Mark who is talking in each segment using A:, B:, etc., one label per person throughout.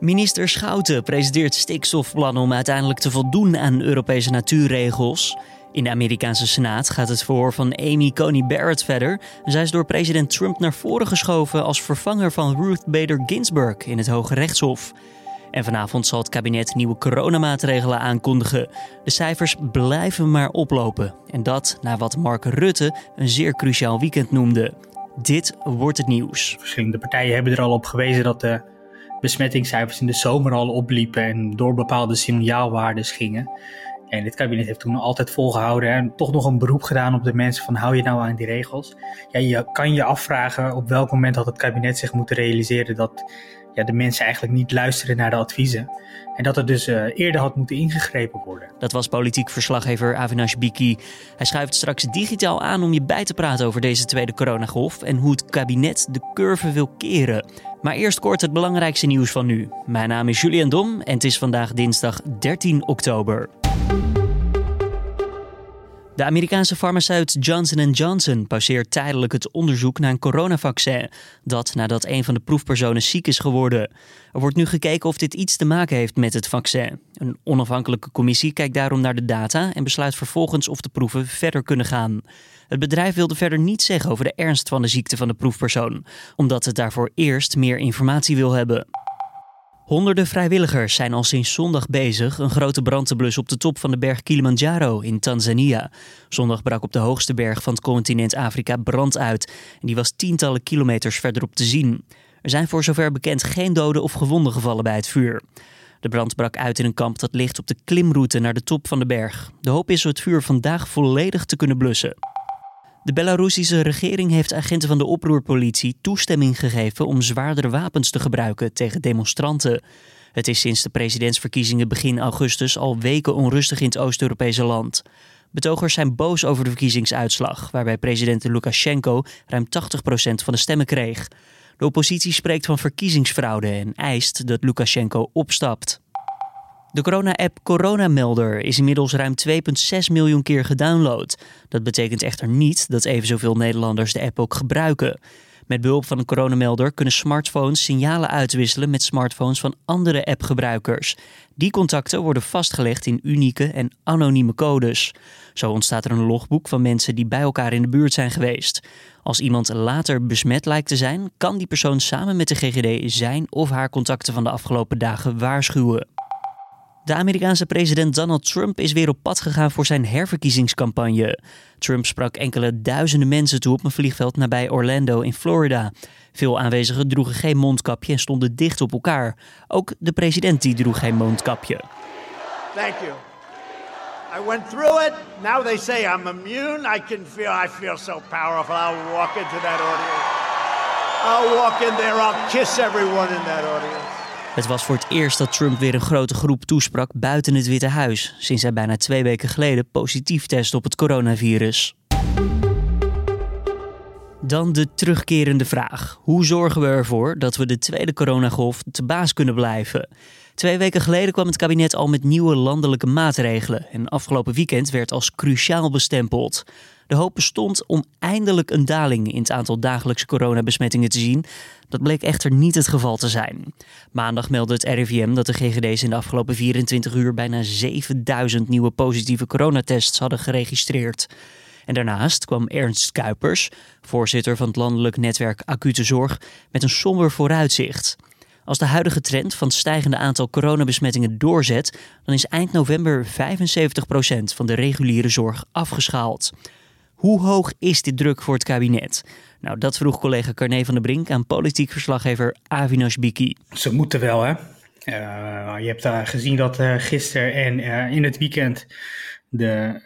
A: Minister Schouten presenteert stikstofplannen om uiteindelijk te voldoen aan Europese natuurregels. In de Amerikaanse Senaat gaat het verhoor van Amy Coney Barrett verder. Zij is door president Trump naar voren geschoven als vervanger van Ruth Bader Ginsburg in het Hoge Rechtshof. En vanavond zal het kabinet nieuwe coronamaatregelen aankondigen. De cijfers blijven maar oplopen. En dat na wat Mark Rutte een zeer cruciaal weekend noemde. Dit wordt het nieuws.
B: Verschillende partijen hebben er al op gewezen dat de besmettingscijfers in de zomer al opliepen en door bepaalde signaalwaarden gingen. En dit kabinet heeft toen altijd volgehouden en toch nog een beroep gedaan op de mensen van hou je nou aan die regels. Ja, je kan je afvragen op welk moment had het kabinet zich moeten realiseren dat ja, de mensen eigenlijk niet luisteren naar de adviezen. En dat er dus uh, eerder had moeten ingegrepen worden.
A: Dat was politiek verslaggever Avinash Biki. Hij schuift straks digitaal aan om je bij te praten over deze tweede coronagolf en hoe het kabinet de curve wil keren. Maar eerst kort het belangrijkste nieuws van nu. Mijn naam is Julian Dom en het is vandaag dinsdag 13 oktober. De Amerikaanse farmaceut Johnson Johnson pauzeert tijdelijk het onderzoek naar een coronavaccin. Dat nadat een van de proefpersonen ziek is geworden. Er wordt nu gekeken of dit iets te maken heeft met het vaccin. Een onafhankelijke commissie kijkt daarom naar de data en besluit vervolgens of de proeven verder kunnen gaan. Het bedrijf wilde verder niets zeggen over de ernst van de ziekte van de proefpersoon, omdat het daarvoor eerst meer informatie wil hebben. Honderden vrijwilligers zijn al sinds zondag bezig een grote brand te blussen op de top van de berg Kilimanjaro in Tanzania. Zondag brak op de hoogste berg van het continent Afrika brand uit en die was tientallen kilometers verderop te zien. Er zijn voor zover bekend geen doden of gewonden gevallen bij het vuur. De brand brak uit in een kamp dat ligt op de klimroute naar de top van de berg. De hoop is het vuur vandaag volledig te kunnen blussen. De Belarussische regering heeft agenten van de oproerpolitie toestemming gegeven om zwaardere wapens te gebruiken tegen demonstranten. Het is sinds de presidentsverkiezingen begin augustus al weken onrustig in het Oost-Europese land. Betogers zijn boos over de verkiezingsuitslag, waarbij president Lukashenko ruim 80% van de stemmen kreeg. De oppositie spreekt van verkiezingsfraude en eist dat Lukashenko opstapt. De corona-app Coronamelder is inmiddels ruim 2,6 miljoen keer gedownload. Dat betekent echter niet dat even zoveel Nederlanders de app ook gebruiken. Met behulp van een coronamelder kunnen smartphones signalen uitwisselen met smartphones van andere appgebruikers. Die contacten worden vastgelegd in unieke en anonieme codes. Zo ontstaat er een logboek van mensen die bij elkaar in de buurt zijn geweest. Als iemand later besmet lijkt te zijn, kan die persoon samen met de GGD zijn of haar contacten van de afgelopen dagen waarschuwen. De Amerikaanse president Donald Trump is weer op pad gegaan voor zijn herverkiezingscampagne. Trump sprak enkele duizenden mensen toe op een vliegveld nabij Orlando in Florida. Veel aanwezigen droegen geen mondkapje en stonden dicht op elkaar. Ook de president die droeg geen mondkapje.
C: Thank you. I went through it. Now they say I'm immune. I can feel I feel so powerful. I'll walk into that audience. I'll walk in there. I'll kiss everyone in that audience.
A: Het was voor het eerst dat Trump weer een grote groep toesprak buiten het Witte Huis, sinds hij bijna twee weken geleden positief testte op het coronavirus. Dan de terugkerende vraag: hoe zorgen we ervoor dat we de tweede coronagolf te baas kunnen blijven? Twee weken geleden kwam het kabinet al met nieuwe landelijke maatregelen en afgelopen weekend werd als cruciaal bestempeld. De hoop bestond om eindelijk een daling in het aantal dagelijkse coronabesmettingen te zien. Dat bleek echter niet het geval te zijn. Maandag meldde het RIVM dat de GGD's in de afgelopen 24 uur bijna 7000 nieuwe positieve coronatests hadden geregistreerd. En daarnaast kwam Ernst Kuipers, voorzitter van het landelijk netwerk Acute Zorg, met een somber vooruitzicht. Als de huidige trend van het stijgende aantal coronabesmettingen doorzet, dan is eind november 75% van de reguliere zorg afgeschaald. Hoe hoog is dit druk voor het kabinet? Nou, dat vroeg collega Carne van der Brink aan politiek verslaggever Avinash Biki.
B: Ze moeten wel, hè? Uh, je hebt uh, gezien dat uh, gisteren en in het weekend de,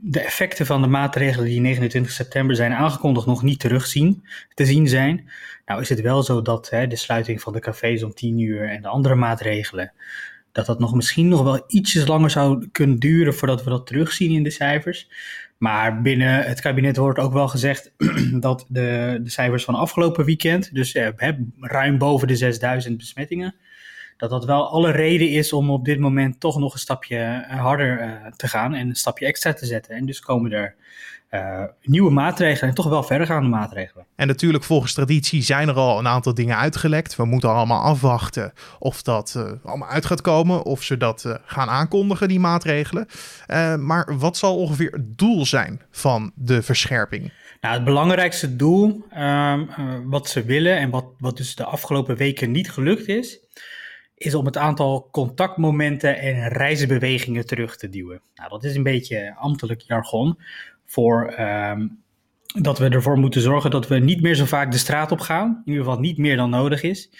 B: de effecten van de maatregelen die 29 september zijn aangekondigd nog niet terugzien, te zien zijn. Nou is het wel zo dat de sluiting van de cafés om 10 uur en de andere maatregelen, dat dat nog misschien nog wel ietsjes langer zou kunnen duren voordat we dat terugzien in de cijfers. Maar binnen het kabinet wordt ook wel gezegd dat de, de cijfers van afgelopen weekend, dus eh, ruim boven de 6000 besmettingen, dat dat wel alle reden is om op dit moment toch nog een stapje harder te gaan en een stapje extra te zetten. En dus komen er uh, nieuwe maatregelen en toch wel verdergaande maatregelen.
D: En natuurlijk, volgens traditie zijn er al een aantal dingen uitgelekt. We moeten allemaal afwachten of dat uh, allemaal uit gaat komen, of ze dat uh, gaan aankondigen, die maatregelen. maar wat zal ongeveer het doel zijn van de verscherping?
B: Nou, het belangrijkste doel um, wat ze willen en wat, wat dus de afgelopen weken niet gelukt is, is om het aantal contactmomenten en reizenbewegingen terug te duwen. Nou, dat is een beetje ambtelijk jargon voor um, dat we ervoor moeten zorgen dat we niet meer zo vaak de straat op gaan. In ieder geval niet meer dan nodig is.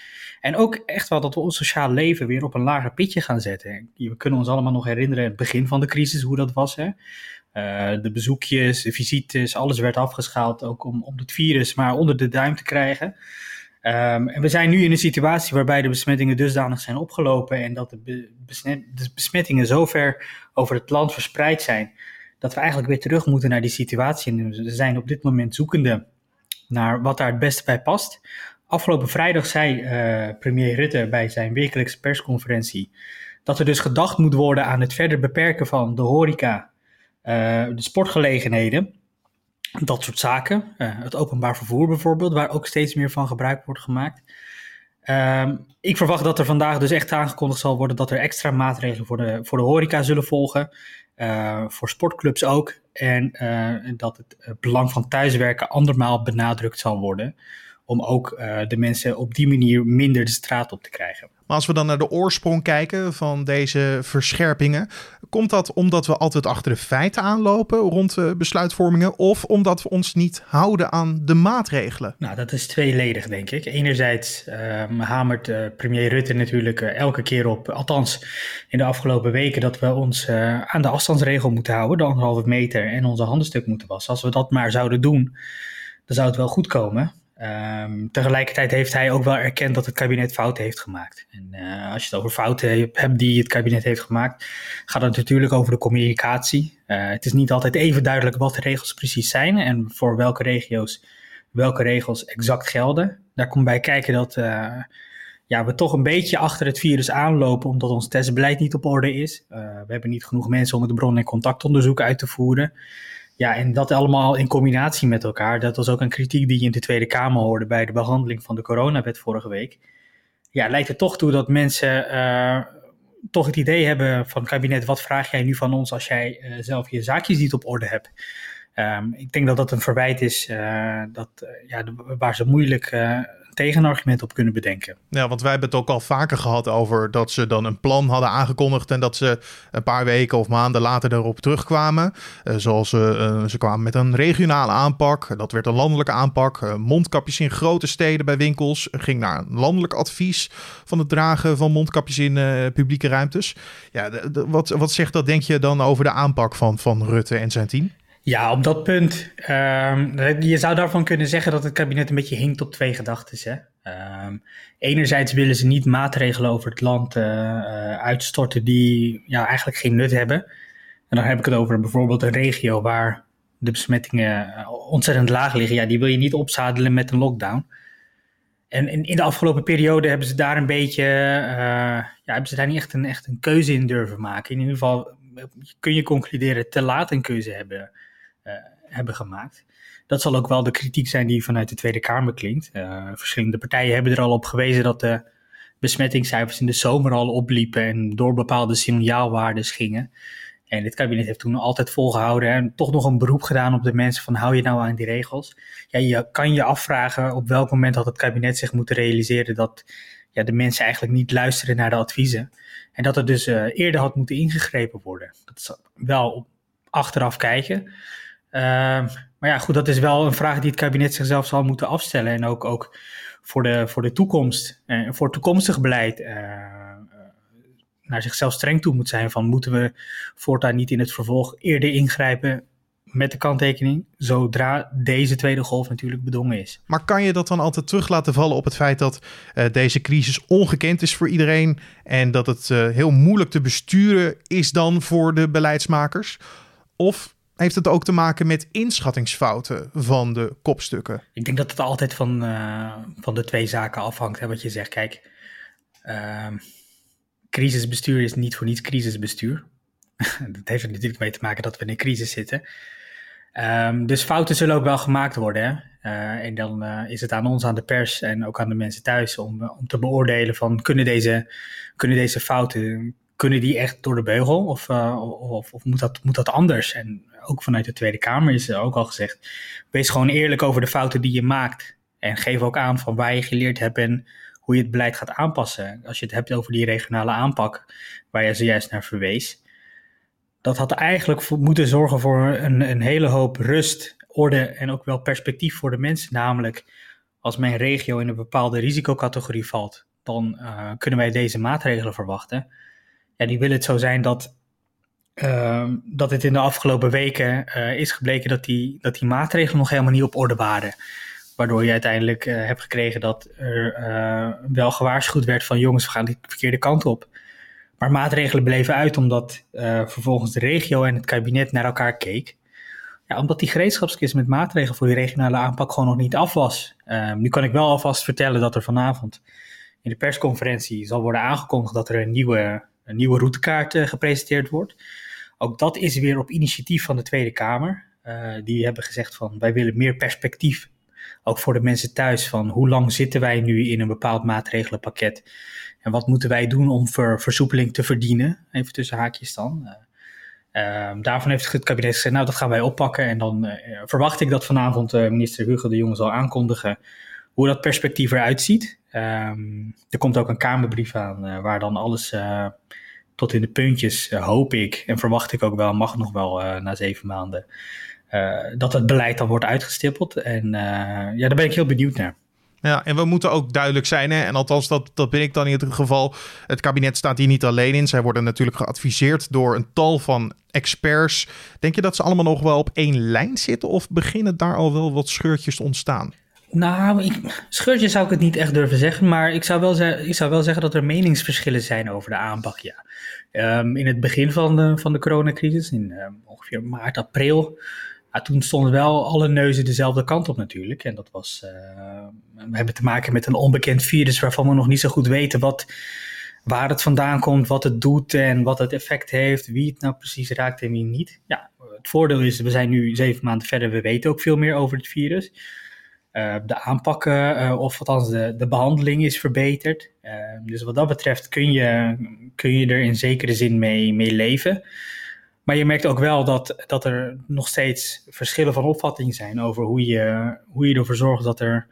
B: En ook echt wel dat we ons sociaal leven weer op een lager pitje gaan zetten. We kunnen ons allemaal nog herinneren het begin van de crisis, hoe dat was. Hè? Uh, de bezoekjes, de visites, alles werd afgeschaald, ook om, om het virus maar onder de duim te krijgen. Um, en we zijn nu in een situatie waarbij de besmettingen dusdanig zijn opgelopen en dat de, de besmettingen zo ver over het land verspreid zijn dat we eigenlijk weer terug moeten naar die situatie. En we zijn op dit moment zoekende naar wat daar het beste bij past. Afgelopen vrijdag zei uh, premier Rutte bij zijn wekelijkse persconferentie dat er dus gedacht moet worden aan het verder beperken van de horeca, uh, de sportgelegenheden, dat soort zaken. Uh, het openbaar vervoer bijvoorbeeld, waar ook steeds meer van gebruik wordt gemaakt. Ehm, ik verwacht dat er vandaag dus echt aangekondigd zal worden dat er extra maatregelen voor de, voor de horeca zullen volgen. Uh, voor sportclubs ook. En uh, dat het belang van thuiswerken andermaal benadrukt zal worden. Om ook uh, de mensen op die manier minder de straat op te krijgen.
D: Maar als we dan naar de oorsprong kijken van deze verscherpingen, komt dat omdat we altijd achter de feiten aanlopen rond de besluitvormingen of omdat we ons niet houden aan de maatregelen?
B: Nou, dat is tweeledig, denk ik. Enerzijds uh, hamert uh, premier Rutte natuurlijk uh, elke keer op, althans in de afgelopen weken, dat we ons aan de afstandsregel moeten houden, de anderhalve meter en onze handen stuk moeten wassen. Als we dat maar zouden doen, dan zou het wel goed komen. Um, tegelijkertijd heeft hij ook wel erkend dat het kabinet fouten heeft gemaakt. En uh, als je het over fouten hebt die het kabinet heeft gemaakt, gaat het natuurlijk over de communicatie. Uh, het is niet altijd even duidelijk wat de regels precies zijn en voor welke regio's welke regels exact gelden. Daar komt bij kijken dat uh, ja, we toch een beetje achter het virus aanlopen omdat ons testbeleid niet op orde is. we hebben niet genoeg mensen om het bron- en contactonderzoek uit te voeren. Ja, en dat allemaal in combinatie met elkaar. Dat was ook een kritiek die je in de Tweede Kamer hoorde bij de behandeling van de coronawet vorige week. Ja, leidt er toch toe dat mensen uh, toch het idee hebben van kabinet, wat vraag jij nu van ons als jij uh, zelf je zaakjes niet op orde hebt? Um, ik denk dat dat een verwijt is uh, dat, ja, waar ze moeilijk tegenargument op kunnen bedenken.
D: Ja, want wij hebben het ook al vaker gehad over dat ze dan een plan hadden aangekondigd en dat ze een paar weken of maanden later erop terugkwamen. Uh, zoals uh, ze kwamen met een regionale aanpak, dat werd een landelijke aanpak. Mondkapjes in grote steden bij winkels ging naar een landelijk advies van het dragen van mondkapjes in publieke ruimtes. Ja, wat, wat zegt dat denk je dan over de aanpak van, van Rutte en zijn team?
B: Ja, op dat punt. Um, je zou daarvan kunnen zeggen dat het kabinet een beetje hinkt op twee gedachten. Um, enerzijds willen ze niet maatregelen over het land uh, uh, uitstorten die ja, eigenlijk geen nut hebben. En dan heb ik het over bijvoorbeeld een regio waar de besmettingen eh, ontzettend laag liggen. Ja, die wil je niet opzadelen met een lockdown. En in, in de afgelopen periode hebben ze daar een beetje, ja, hebben ze daar niet echt een, echt een keuze in durven maken. In ieder geval kun je concluderen te laat een keuze hebben uh, hebben gemaakt. Dat zal ook wel de kritiek zijn die vanuit de Tweede Kamer klinkt. Uh, verschillende partijen hebben er al op gewezen dat de besmettingscijfers in de zomer al opliepen en door bepaalde signaalwaarden gingen. En dit kabinet heeft toen altijd volgehouden en toch nog een beroep gedaan op de mensen van hou je nou aan die regels. Ja, je kan je afvragen op welk moment had het kabinet zich moeten realiseren dat ja, de mensen eigenlijk niet luisteren naar de adviezen. En dat er dus uh, eerder had moeten ingegrepen worden. Dat is wel achteraf kijken. Uh, maar ja, goed, dat is wel een vraag die het kabinet zichzelf zal moeten afstellen. En ook, ook voor, de, voor de toekomst, en uh, voor toekomstig beleid, uh, naar zichzelf streng toe moet zijn. Van moeten we voortaan niet in het vervolg eerder ingrijpen met de kanttekening, zodra deze tweede golf natuurlijk bedongen is.
D: Maar kan je dat dan altijd terug laten vallen op het feit dat deze crisis ongekend is voor iedereen en dat het heel moeilijk te besturen is dan voor de beleidsmakers? Of heeft het ook te maken met inschattingsfouten van de kopstukken?
B: Ik denk dat het altijd van, uh, van de twee zaken afhangt, hè, wat je zegt. Kijk, uh, crisisbestuur is niet voor niets crisisbestuur. dat heeft er natuurlijk mee te maken dat we in een crisis zitten. Um, dus fouten zullen ook wel gemaakt worden. Hè? Uh, en dan uh, is het aan ons, aan de pers en ook aan de mensen thuis om, om te beoordelen van kunnen deze, kunnen deze fouten, kunnen die echt door de beugel of, uh, of, of, moet, dat, moet dat anders? En ook vanuit de Tweede Kamer is er ook al gezegd, wees gewoon eerlijk over de fouten die je maakt. En geef ook aan van waar je geleerd hebt en hoe je het beleid gaat aanpassen. Als je het hebt over die regionale aanpak, waar je zojuist naar verwees. Dat had eigenlijk moeten zorgen voor een, een hele hoop rust, orde en ook wel perspectief voor de mensen. Namelijk, als mijn regio in een bepaalde risicocategorie valt, dan uh, kunnen wij deze maatregelen verwachten. Die willen het zo zijn dat, uh, dat het in de afgelopen weken uh, is gebleken dat die, dat die maatregelen nog helemaal niet op orde waren. Waardoor je uiteindelijk uh, hebt gekregen dat er uh, wel gewaarschuwd werd van jongens, we gaan de verkeerde kant op. Maar maatregelen bleven uit omdat vervolgens de regio en het kabinet naar elkaar keek. Ja, omdat die gereedschapskist met maatregelen voor die regionale aanpak gewoon nog niet af was. nu kan ik wel alvast vertellen dat er vanavond in de persconferentie zal worden aangekondigd dat er een nieuwe, een nieuwe routekaart gepresenteerd wordt. Ook dat is weer op initiatief van de Tweede Kamer. die hebben gezegd van wij willen meer perspectief ook voor de mensen thuis, van hoe lang zitten wij nu in een bepaald maatregelenpakket? En wat moeten wij doen om ver, versoepeling te verdienen? Even tussen haakjes dan. Uh, daarvan heeft het kabinet gezegd, nou dat gaan wij oppakken. En dan verwacht ik dat vanavond uh, minister Hugo de Jonge zal aankondigen hoe dat perspectief eruit ziet. Um, er komt ook een Kamerbrief aan waar dan alles tot in de puntjes, hoop ik en verwacht ik ook wel, mag nog wel na zeven maanden, dat het beleid dan wordt uitgestippeld. En ja, daar ben ik heel benieuwd naar.
D: Ja, en we moeten ook duidelijk zijn, hè? en althans dat, dat ben ik dan in het geval. Het kabinet staat hier niet alleen in. Zij worden natuurlijk geadviseerd door een tal van experts. Denk je dat ze allemaal nog wel op één lijn zitten of beginnen daar al wel wat scheurtjes te ontstaan?
B: Nou, ik, scheurtje zou ik het niet echt durven zeggen, maar ik zou wel, ik zou wel zeggen dat er meningsverschillen zijn over de aanpak, ja. Um, in het begin van de, van de coronacrisis, in um, ongeveer maart, april, toen stonden wel alle neuzen dezelfde kant op natuurlijk. En dat was, uh, we hebben te maken met een onbekend virus waarvan we nog niet zo goed weten wat, waar het vandaan komt, wat het doet en wat het effect heeft, wie het nou precies raakt en wie niet. Ja, het voordeel is, we zijn nu zeven maanden verder, we weten ook veel meer over het virus. Uh, de aanpakken, uh, of althans de, de behandeling is verbeterd. Uh, dus wat dat betreft kun je, kun je er in zekere zin mee, mee leven. Maar je merkt ook wel dat, dat er nog steeds verschillen van opvatting zijn over hoe je, hoe je ervoor zorgt dat, er,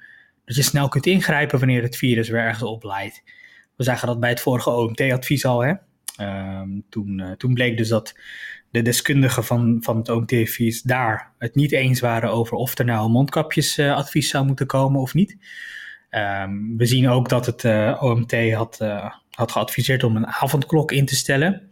B: dat je snel kunt ingrijpen wanneer het virus weer ergens opleidt. We zagen dat bij het vorige OMT-advies al. Hè? Um, toen, toen bleek dus dat de deskundigen van, van het OMT-advies daar het niet eens waren over of er nou een mondkapjesadvies uh, zou moeten komen of niet. Um, we zien ook dat het uh, OMT had, had geadviseerd om een avondklok in te stellen.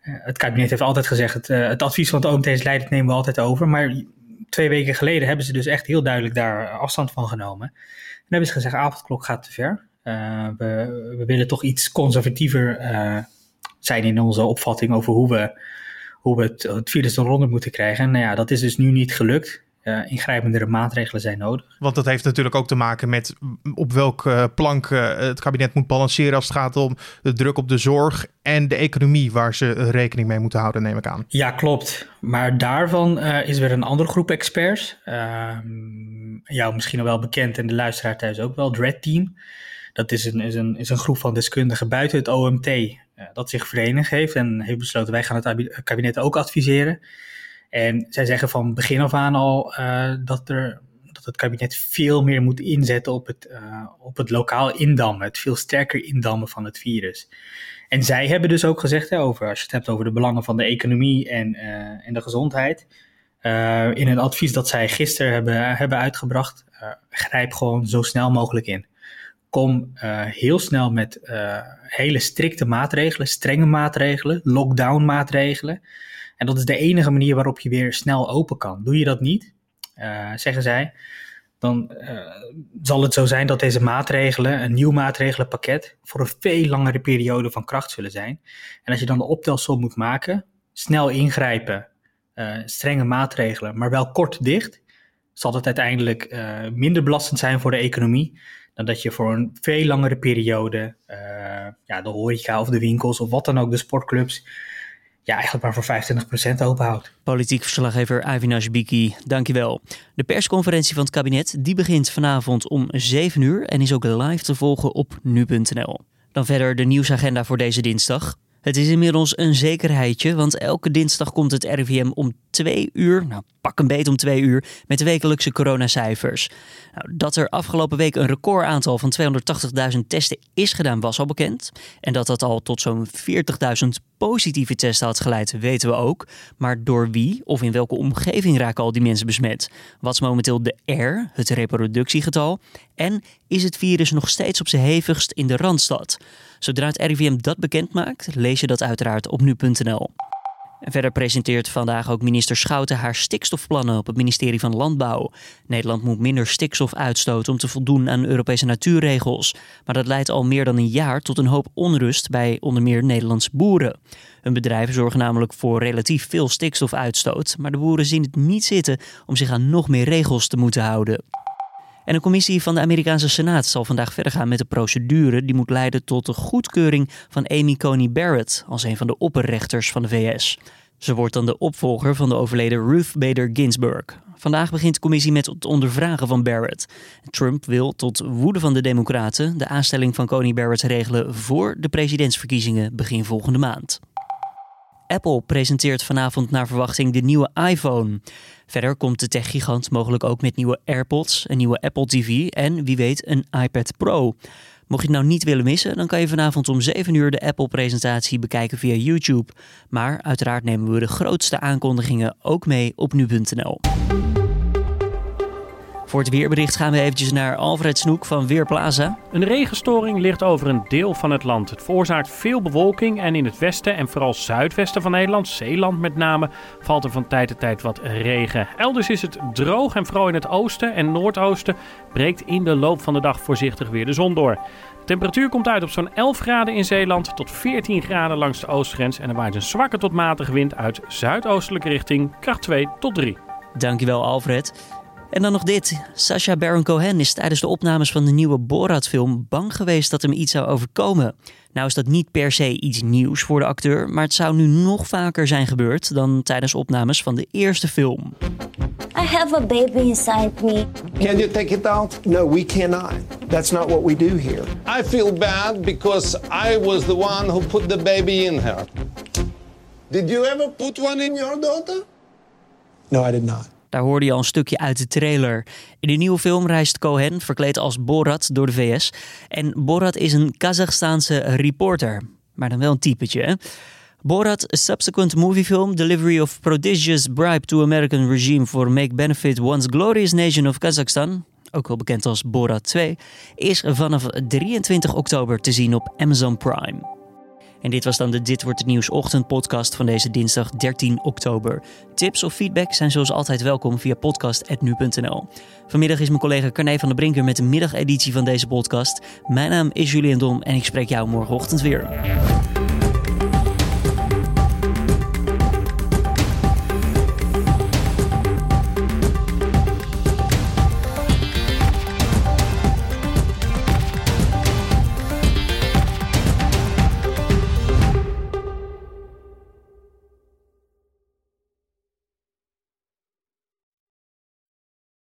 B: Eh, het kabinet heeft altijd gezegd, het, het advies van het OMT is leidend nemen we altijd over. Maar twee weken geleden hebben ze dus echt heel duidelijk daar afstand van genomen. En hebben ze gezegd, avondklok gaat te ver. We, we, willen toch iets conservatiever zijn in onze opvatting over hoe we, hoe we het, het virus eronder moeten krijgen. En nou ja, dat is dus nu niet gelukt uh, ingrijpendere maatregelen zijn nodig.
D: Want dat heeft natuurlijk ook te maken met op welke plank uh, het kabinet moet balanceren als het gaat om de druk op de zorg en de economie waar ze rekening mee moeten houden, neem ik aan.
B: Ja, klopt. Maar daarvan uh, is weer een andere groep experts. Ehm, jou misschien al wel bekend en de luisteraar thuis ook wel, Dread Team. Dat is een, is, een, is een groep van deskundigen buiten het OMT dat zich verenigd heeft en heeft besloten wij gaan het kabinet ook adviseren. En zij zeggen van begin af aan al uh, dat, er, dat het kabinet veel meer moet inzetten op het, op het lokaal indammen, het veel sterker indammen van het virus. En zij hebben dus ook gezegd, hè, over, als je het hebt over de belangen van de economie en, en de gezondheid, in een advies dat zij gisteren hebben, hebben uitgebracht, grijp gewoon zo snel mogelijk in. Kom heel snel met hele strikte maatregelen, strenge maatregelen, lockdown maatregelen. En dat is de enige manier waarop je weer snel open kan. Doe je dat niet, uh, zeggen zij, dan zal het zo zijn dat deze maatregelen, een nieuw maatregelenpakket, voor een veel langere periode van kracht zullen zijn. En als je dan de optelsom moet maken, snel ingrijpen, strenge maatregelen, maar wel kort dicht, zal het uiteindelijk minder belastend zijn voor de economie dan dat je voor een veel langere periode uh, ja, de horeca of de winkels of wat dan ook, de sportclubs, ja, eigenlijk maar voor 25% openhoudt.
A: Politiek verslaggever Avinash Biki, dankjewel. De persconferentie van het kabinet die begint vanavond om 7 uur en is ook live te volgen op nu.nl. Dan verder de nieuwsagenda voor deze dinsdag. Het is inmiddels een zekerheidje, want elke dinsdag komt het RIVM om twee uur, nou pak een beet om twee uur, met de wekelijkse coronacijfers. Nou, dat er afgelopen week een recordaantal van 280.000 testen is gedaan, was al bekend. En dat dat al tot zo'n 40.000 positieve testen had geleid, weten we ook. Maar door wie of in welke omgeving raken al die mensen besmet? Wat is momenteel de R, het reproductiegetal? En is het virus nog steeds op zijn hevigst in de Randstad? Zodra het RIVM dat bekend maakt, lees je dat uiteraard op nu.nl. En verder presenteert vandaag ook minister Schouten haar stikstofplannen op het ministerie van Landbouw. Nederland moet minder stikstof uitstoten om te voldoen aan Europese natuurregels. Maar dat leidt al meer dan een jaar tot een hoop onrust bij onder meer Nederlandse boeren. Hun bedrijven zorgen namelijk voor relatief veel stikstofuitstoot, maar de boeren zien het niet zitten om zich aan nog meer regels te moeten houden. En een commissie van de Amerikaanse Senaat zal vandaag verder gaan met de procedure die moet leiden tot de goedkeuring van Amy Coney Barrett als een van de opperrechters van de VS. Ze wordt dan de opvolger van de overleden Ruth Bader Ginsburg. Vandaag begint de commissie met het ondervragen van Barrett. Trump wil tot woede van de Democraten de aanstelling van Coney Barrett regelen voor de presidentsverkiezingen begin volgende maand. Apple presenteert vanavond naar verwachting de nieuwe iPhone. Verder komt de techgigant mogelijk ook met nieuwe AirPods, een nieuwe Apple TV en wie weet een iPad Pro. Mocht je het nou niet willen missen, dan kan je vanavond om 7 uur de Apple-presentatie bekijken via YouTube. Maar uiteraard nemen we de grootste aankondigingen ook mee op nu.nl. Voor het weerbericht gaan we eventjes naar Alfred Snoek van Weerplaza.
E: Een regenstoring ligt over een deel van het land. Het veroorzaakt veel bewolking en in het westen en vooral zuidwesten van Nederland, Zeeland met name, valt er van tijd tot tijd wat regen. Elders is het droog en vooral in het oosten en noordoosten breekt in de loop van de dag voorzichtig weer de zon door. De temperatuur komt uit op zo'n 11 graden in Zeeland tot 14 graden langs de oostgrens en er waait een zwakke tot matige wind uit zuidoostelijke richting, kracht 2 tot 3.
A: Dankjewel Alfred. En dan nog dit. Sacha Baron Cohen is tijdens de opnames van de nieuwe Borat-film bang geweest dat hem iets zou overkomen. Nou is dat niet per se iets nieuws voor de acteur, maar het zou nu nog vaker zijn gebeurd dan tijdens opnames van de eerste film.
F: I have a baby inside me.
G: Can you take it out? No, we cannot. That's not what we do here.
H: I feel bad because I was the one who put the baby in her. Did you ever put one in your daughter?
G: No, I did not.
A: Daar hoorde je al een stukje uit de trailer. In de nieuwe film reist Cohen verkleed als Borat door de VS. En Borat is een Kazachstaanse reporter. Maar dan wel een typetje, hè? Borat, a subsequent movie film, delivery of prodigious bribe to American regime for make benefit one's glorious nation of Kazakhstan, ook wel bekend als Borat 2, is vanaf 23 oktober te zien op Amazon Prime. En dit was dan de Dit wordt het nieuws ochtendpodcast van deze dinsdag 13 oktober. Tips of feedback zijn zoals altijd welkom via podcast.nu.nl. Vanmiddag is mijn collega Carne van der Brinker met de middageditie van deze podcast. Mijn naam is Julian Dom en ik spreek jou morgenochtend weer.